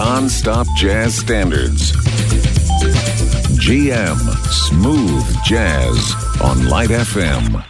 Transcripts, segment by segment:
Non-stop jazz standards. GM Smooth Jazz on Light FM.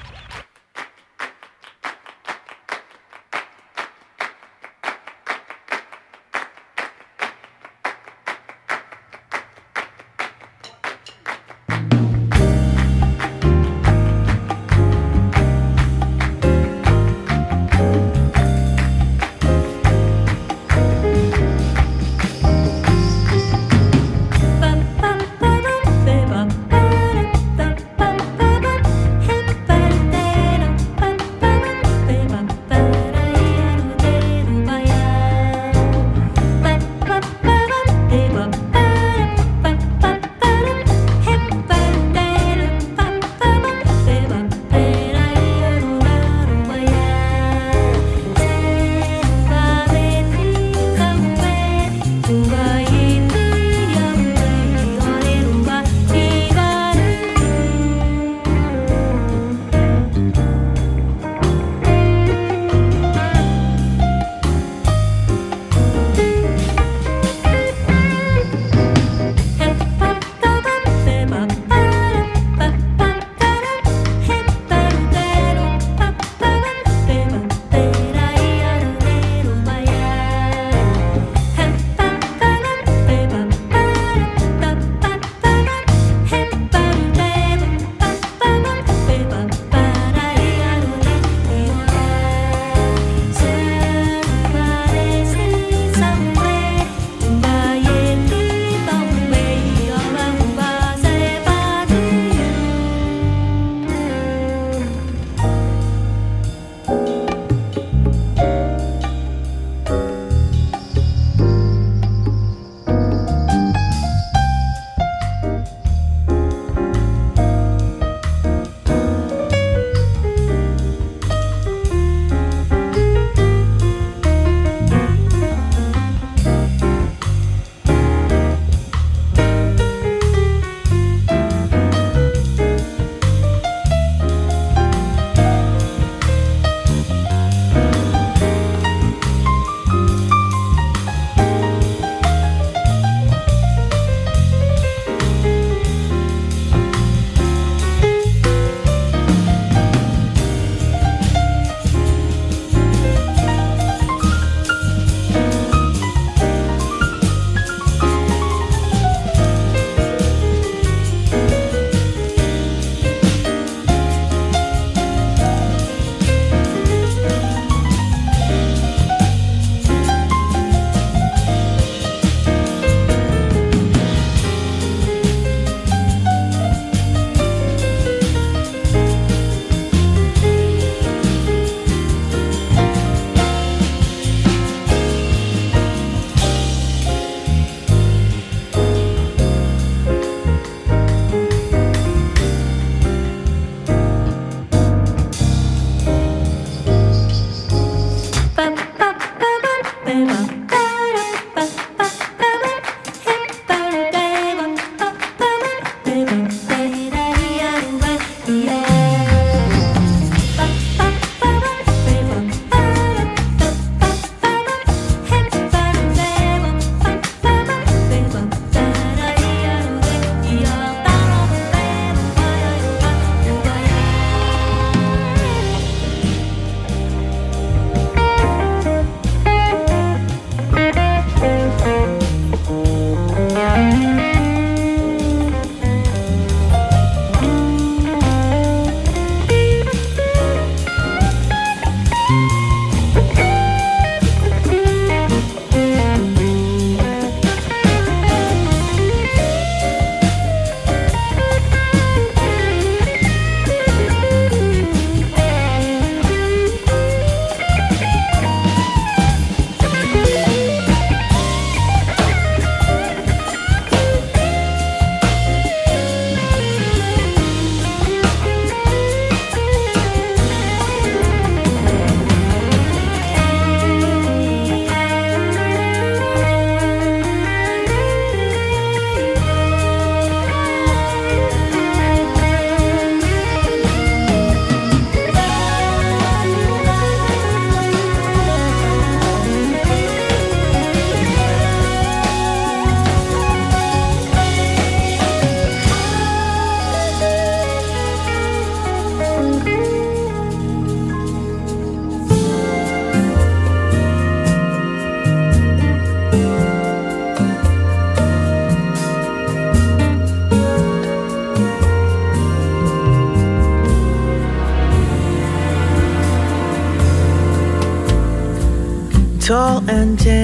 Tall and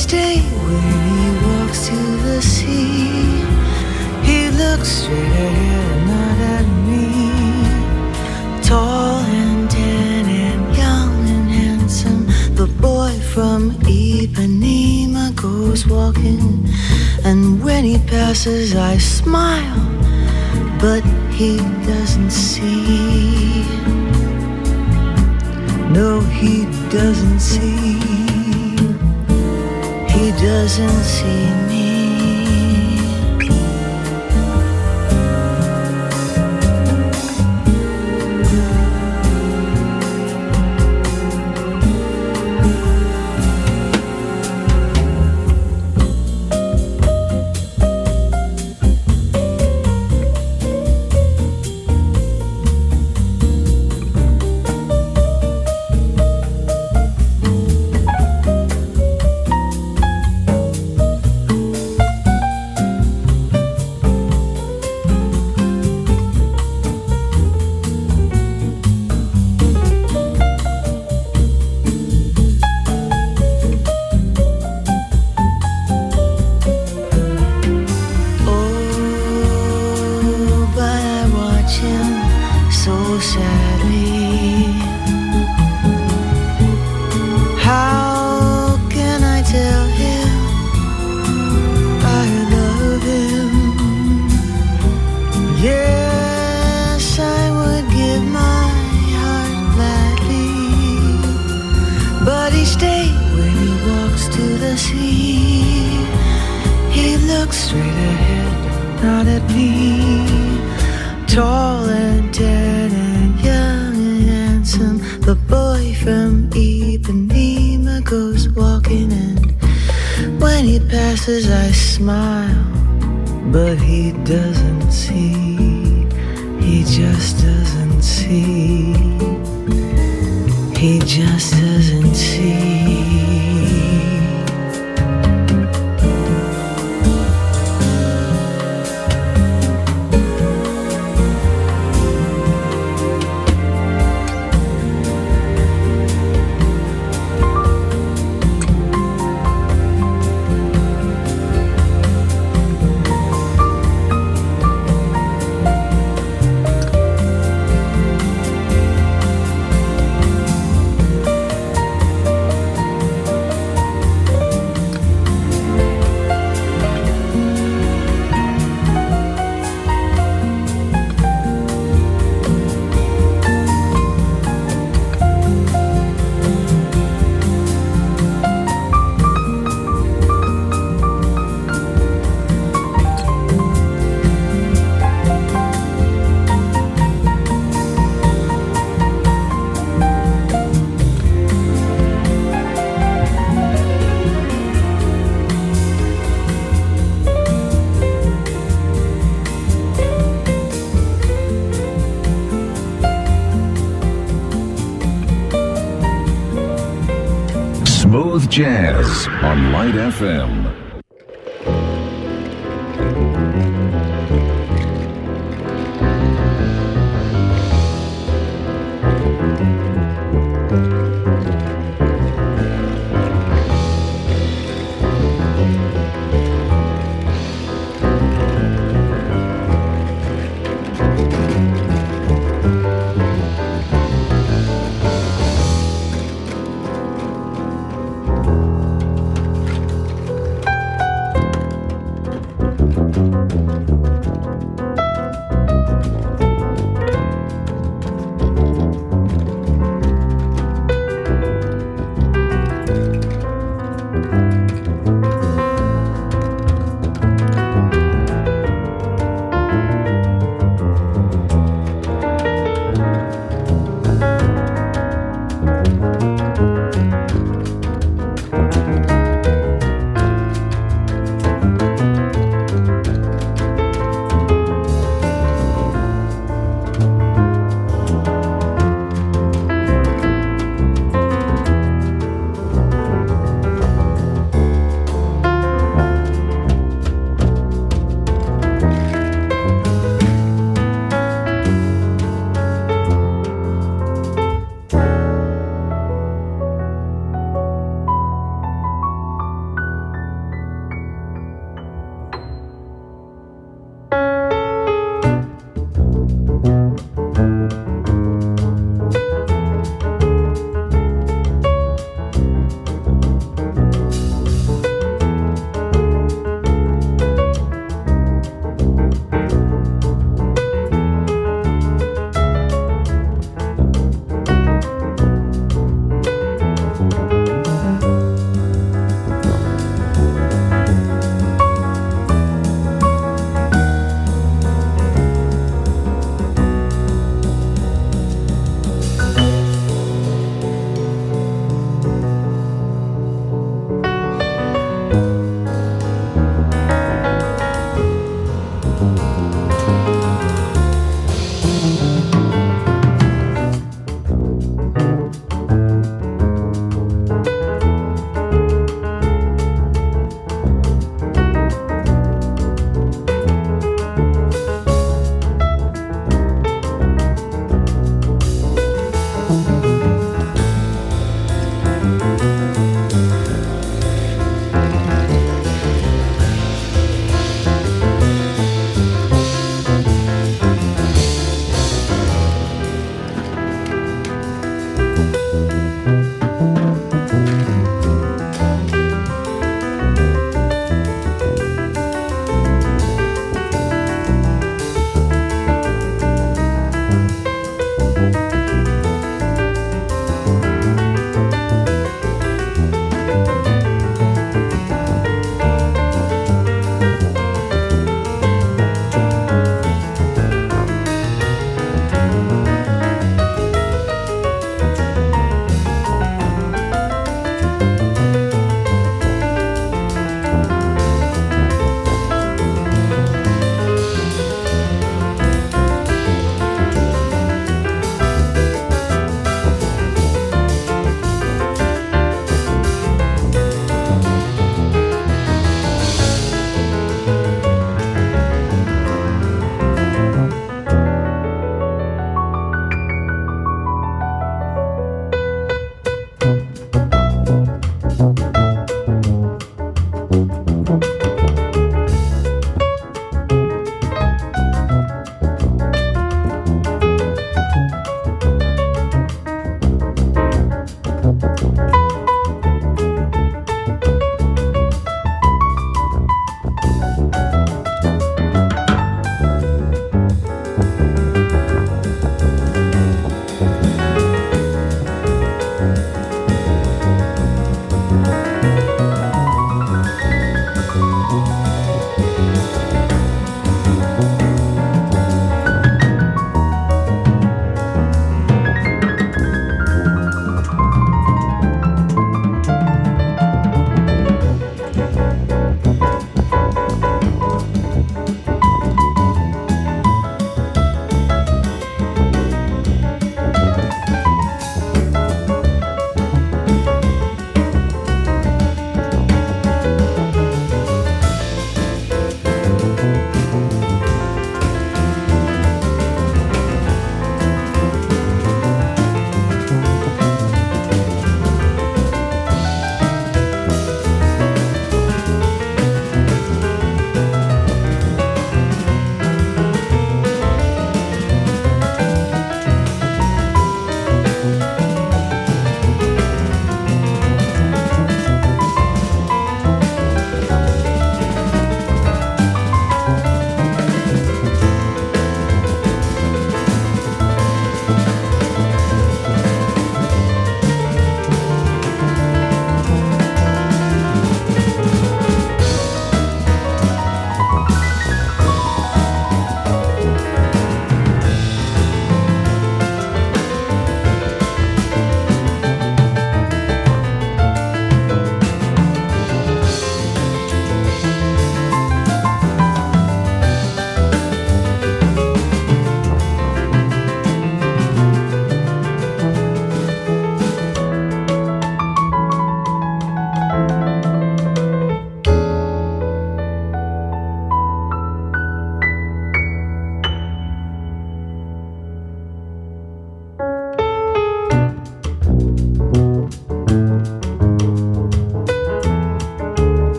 stay when he walks to the sea. He looks straight ahead, not at me. Tall and tan and young and handsome, the boy from Ipanema goes walking, and when he passes, I smile, but he doesn't see. No, he doesn't see. Doesn't see He looks straight ahead, not at me. Tall and tan and young and handsome, the boy from Ipanema goes walking, and when he passes, I smile, but he doesn't see. He just doesn't see. He just doesn't FM.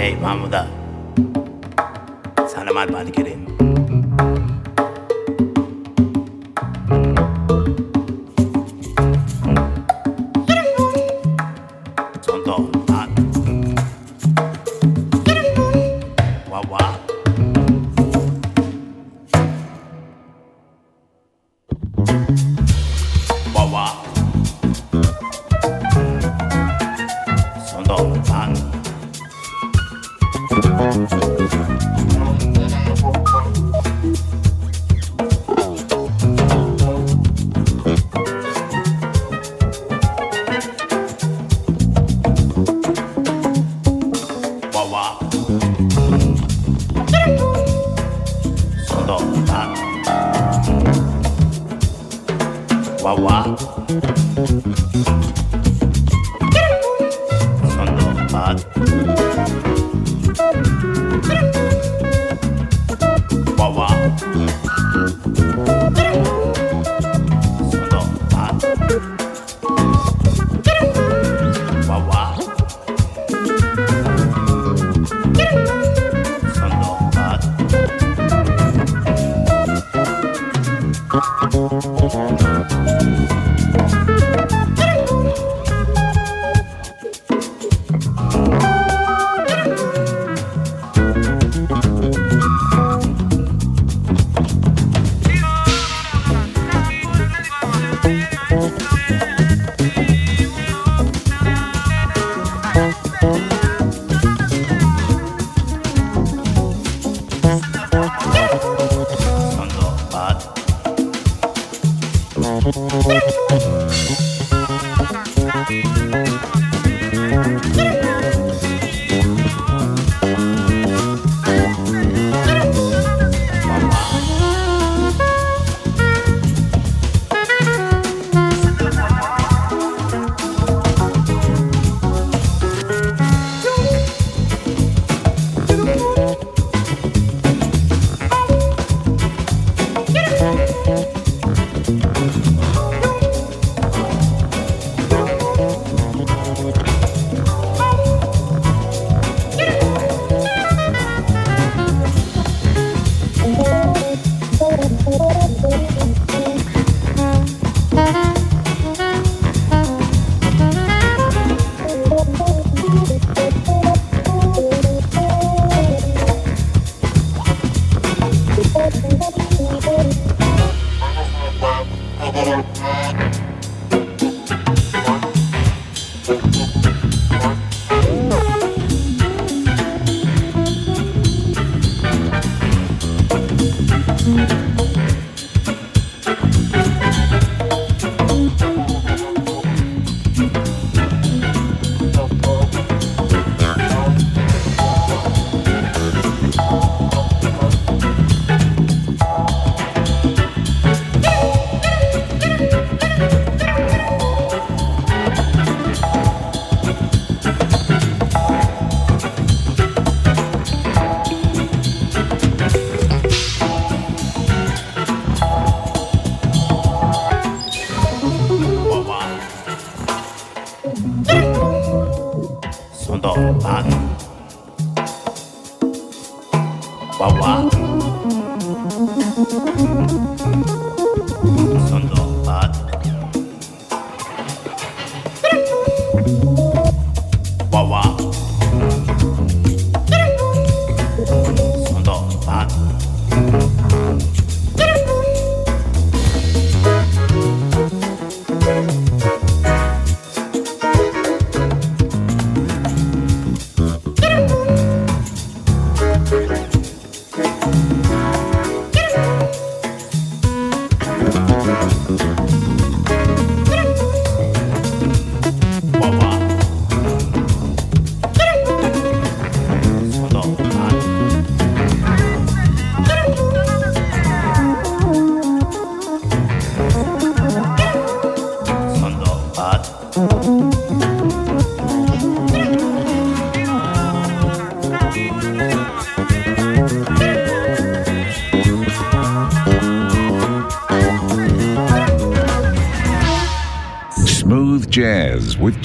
Hey Mahmuda, sana mal bad kirim. It's not bad. Mando, Mando. Wow, wow.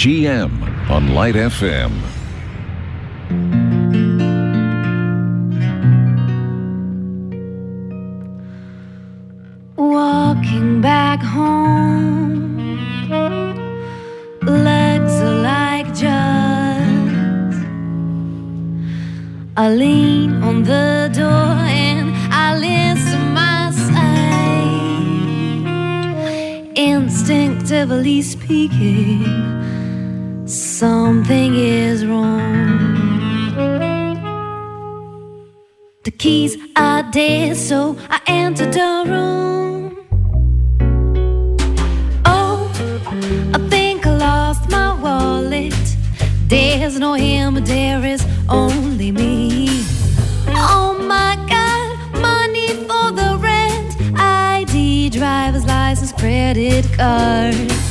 GM on Light FM. The keys are dead, so I entered the room. Oh, I think I lost my wallet. There's no him, there is only me. Oh my god, money for the rent, ID, driver's license, credit card.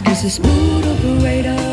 cause it's mood operator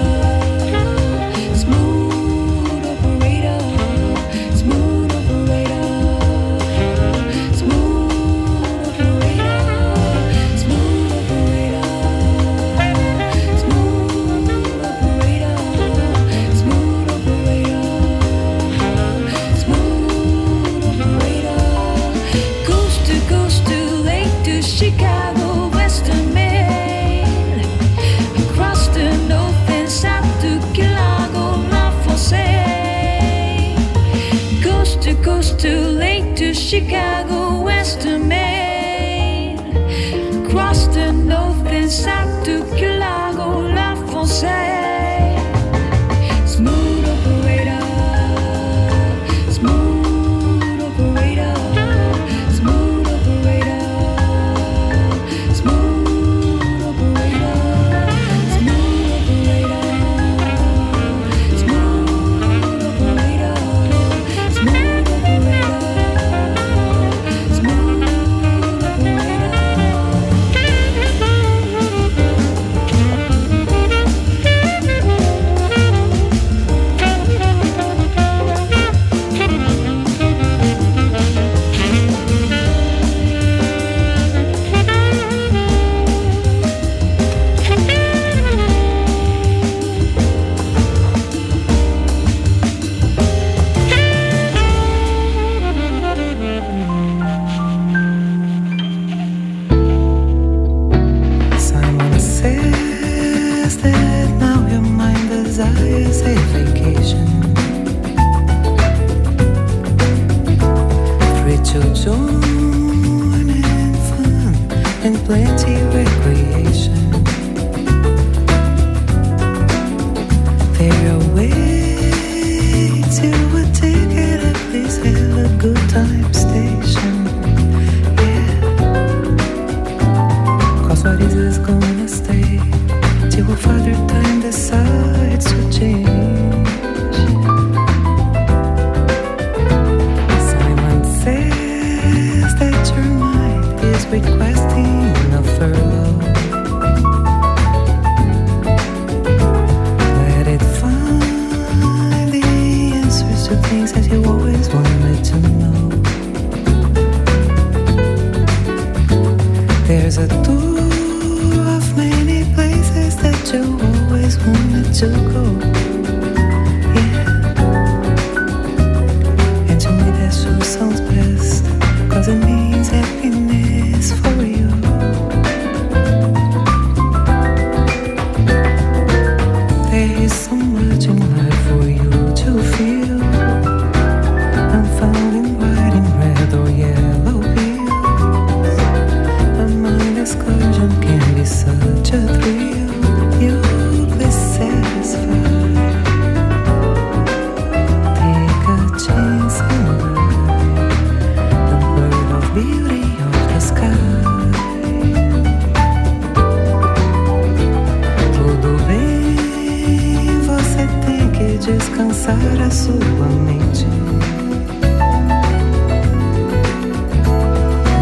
descansar a sua mente.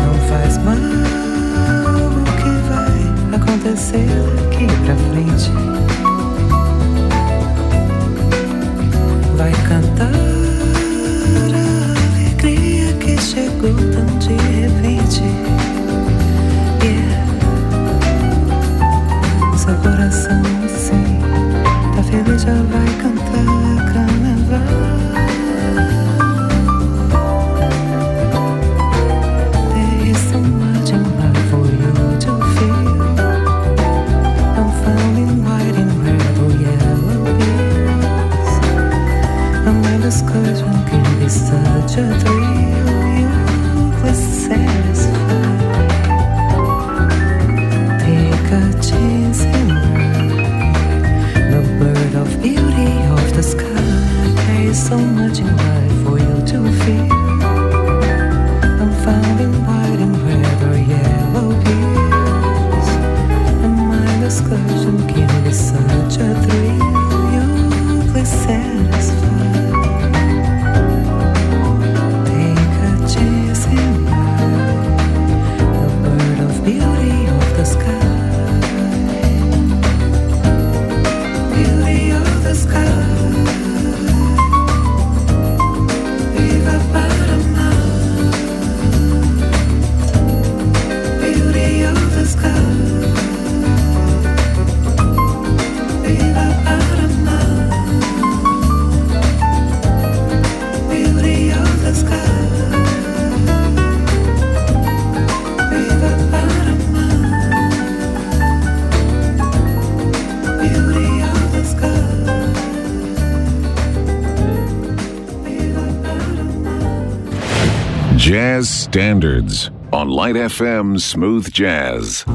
Não faz mal o que vai acontecer daqui pra frente. Vai cantar. Jazz Standards on Light FM Smooth Jazz.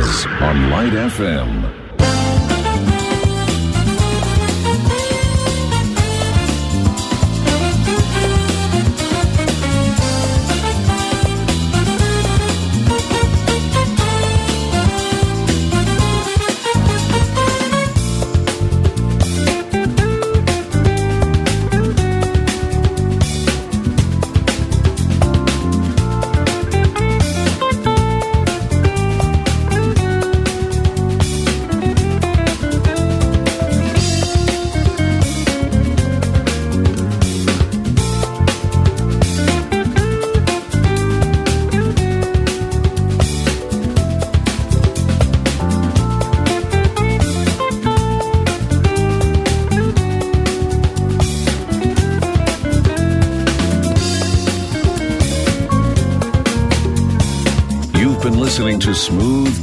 On Light FM.